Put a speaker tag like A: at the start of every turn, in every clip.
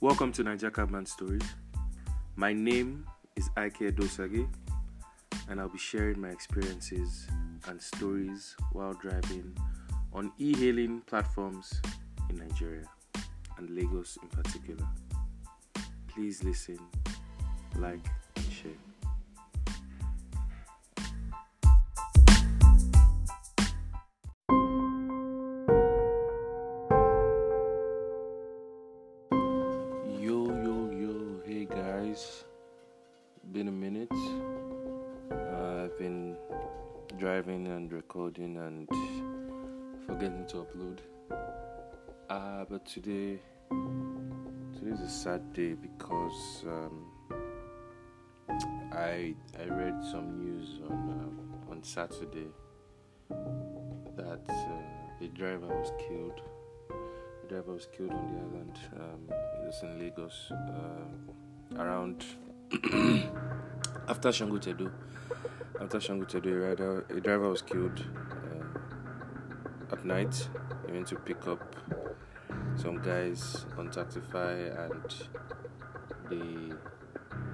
A: Welcome to Naija Cabman Stories. My name is Ike Dosage, and I'll be sharing my experiences and stories while driving on e hailing platforms in Nigeria and Lagos in particular. Please listen, like, been driving and recording and forgetting to upload. Uh, but today, today's a sad day because um, I I read some news on uh, on Saturday that uh, a driver was killed. The driver was killed on the island. Um, it was in Lagos uh, around after Sangotedo. After rider, a driver was killed uh, at night. He went to pick up some guys on Taxify and they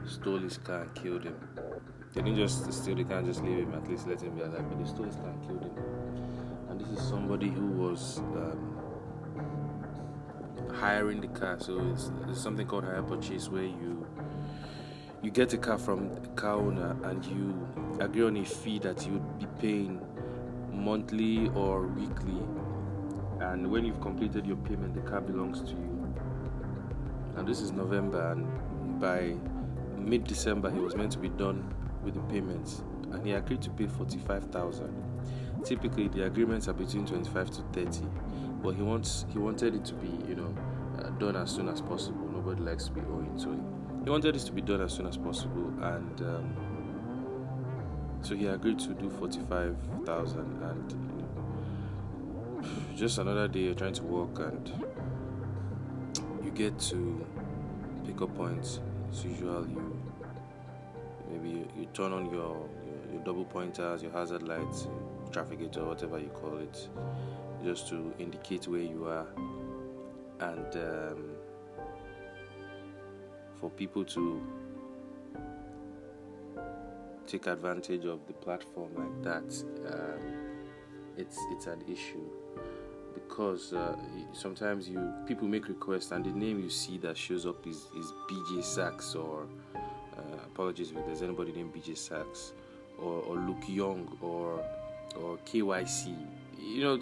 A: stole his car and killed him. They didn't just steal the car and just leave him, at least let him be alive, but they stole his car and killed him. And this is somebody who was um, hiring the car. So it's, it's something called hire purchase where you you get a car from a car owner and you agree on a fee that you'd be paying monthly or weekly. And when you've completed your payment, the car belongs to you. And this is November, and by mid December, he was meant to be done with the payments, and he agreed to pay forty-five thousand. Typically, the agreements are between twenty-five to thirty, but he wants he wanted it to be, you know, uh, done as soon as possible. Nobody likes to be owing, so he wanted this to be done as soon as possible, and um, so he agreed to do forty-five thousand, and you know, just another day you're trying to work, and you get to pick up points. As usual, you maybe you, you turn on your, your your double pointers, your hazard lights, traffic gate, or whatever you call it, just to indicate where you are, and. Um, for people to take advantage of the platform like that, um, it's it's an issue because uh, sometimes you people make requests and the name you see that shows up is, is BJ Sachs or uh, apologies if there's anybody named BJ Sachs or, or Luke Young or or KYC. You know,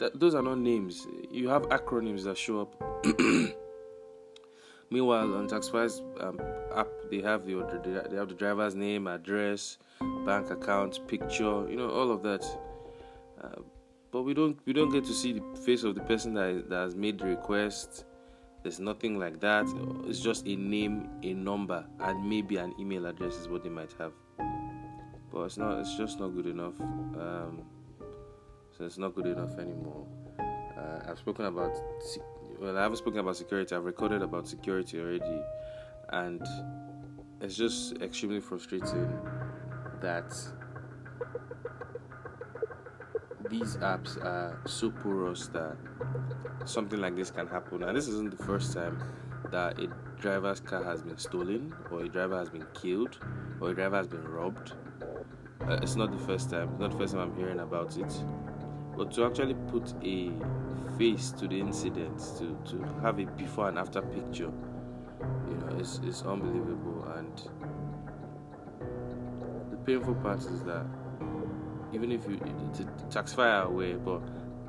A: that, those are not names. You have acronyms that show up. Meanwhile, on Taxify's um, app, they have the they have the driver's name, address, bank account, picture, you know, all of that. Uh, but we don't we don't get to see the face of the person that, is, that has made the request. There's nothing like that. It's just a name, a number, and maybe an email address is what they might have. But it's not. It's just not good enough. Um, so it's not good enough anymore. Uh, I've spoken about well, I haven't spoken about security. I've recorded about security already, and it's just extremely frustrating that these apps are so porous that something like this can happen. And this isn't the first time that a driver's car has been stolen, or a driver has been killed, or a driver has been robbed. Uh, it's not the first time. It's Not the first time I'm hearing about it. But to actually put a face to the incident, to, to have a before and after picture, you know, it's, it's unbelievable. And the painful part is that even if you, the, the Taxify are but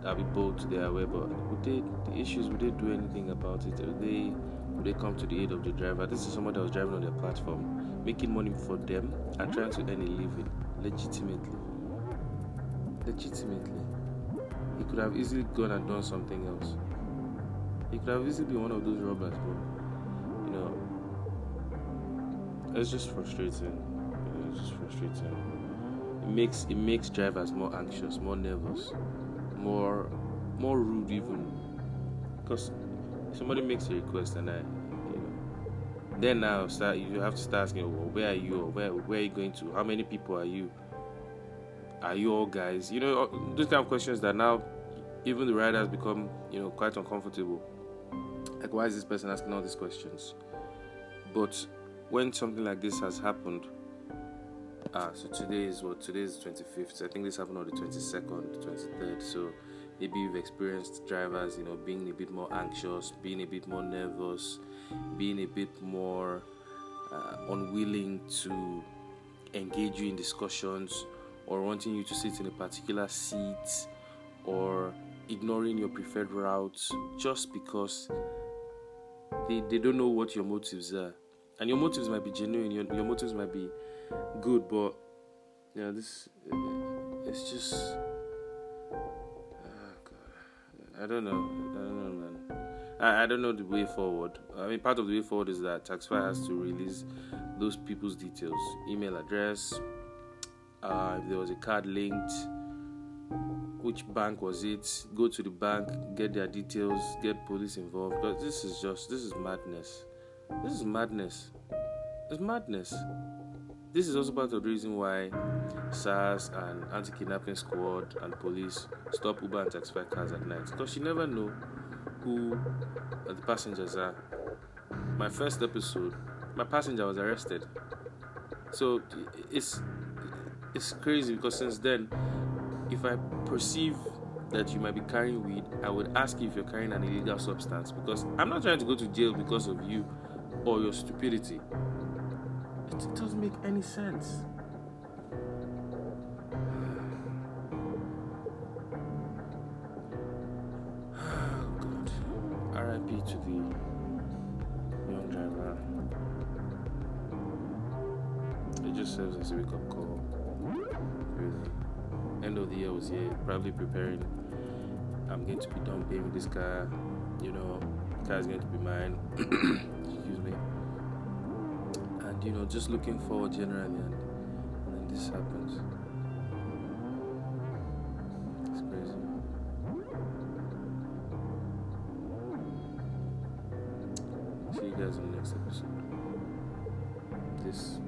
A: I'll be bold, they're aware, but would they, the issues, would they do anything about it? Would they, would they come to the aid of the driver? This is someone that was driving on their platform, making money for them and trying to earn a living legitimately. Legitimately. He could have easily gone and done something else. He could have easily been one of those robbers, but you know, it's just frustrating. It's just frustrating. It makes it makes drivers more anxious, more nervous, more more rude even. Because somebody makes a request and I, then now start you have to start asking, well, where are you? Where where are you going to? How many people are you? Are you all guys? You know, those kind of questions that now even the riders become, you know, quite uncomfortable. Like, why is this person asking all these questions? But when something like this has happened, ah, so today is what? Today is 25th. I think this happened on the 22nd, 23rd. So maybe you've experienced drivers, you know, being a bit more anxious, being a bit more nervous, being a bit more uh, unwilling to engage you in discussions or wanting you to sit in a particular seat or ignoring your preferred route just because they, they don't know what your motives are. And your motives might be genuine, your, your motives might be good, but you know, this uh, it's just oh. I don't know. I don't know man. I, I don't know the way forward. I mean part of the way forward is that Taxify has to release those people's details, email address, uh, if there was a card linked, which bank was it? Go to the bank, get their details, get police involved. But this is just this is madness. This is madness. It's madness. This is also part of the reason why SARS and anti-kidnapping squad and police stop Uber and Taxify cars at night because you never know who the passengers are. My first episode, my passenger was arrested. So it's it's crazy because since then, if I perceive that you might be carrying weed, I would ask you if you're carrying an illegal substance because I'm not trying to go to jail because of you or your stupidity. It, doesn't make any sense. God. RIP to the young driver. It just serves as a wake up call. Really. End of the year was here, probably preparing. I'm going to be done paying with this car. You know, car is going to be mine. Excuse me. And you know, just looking forward generally, and, and then this happens. It's crazy. See you guys in the next episode. This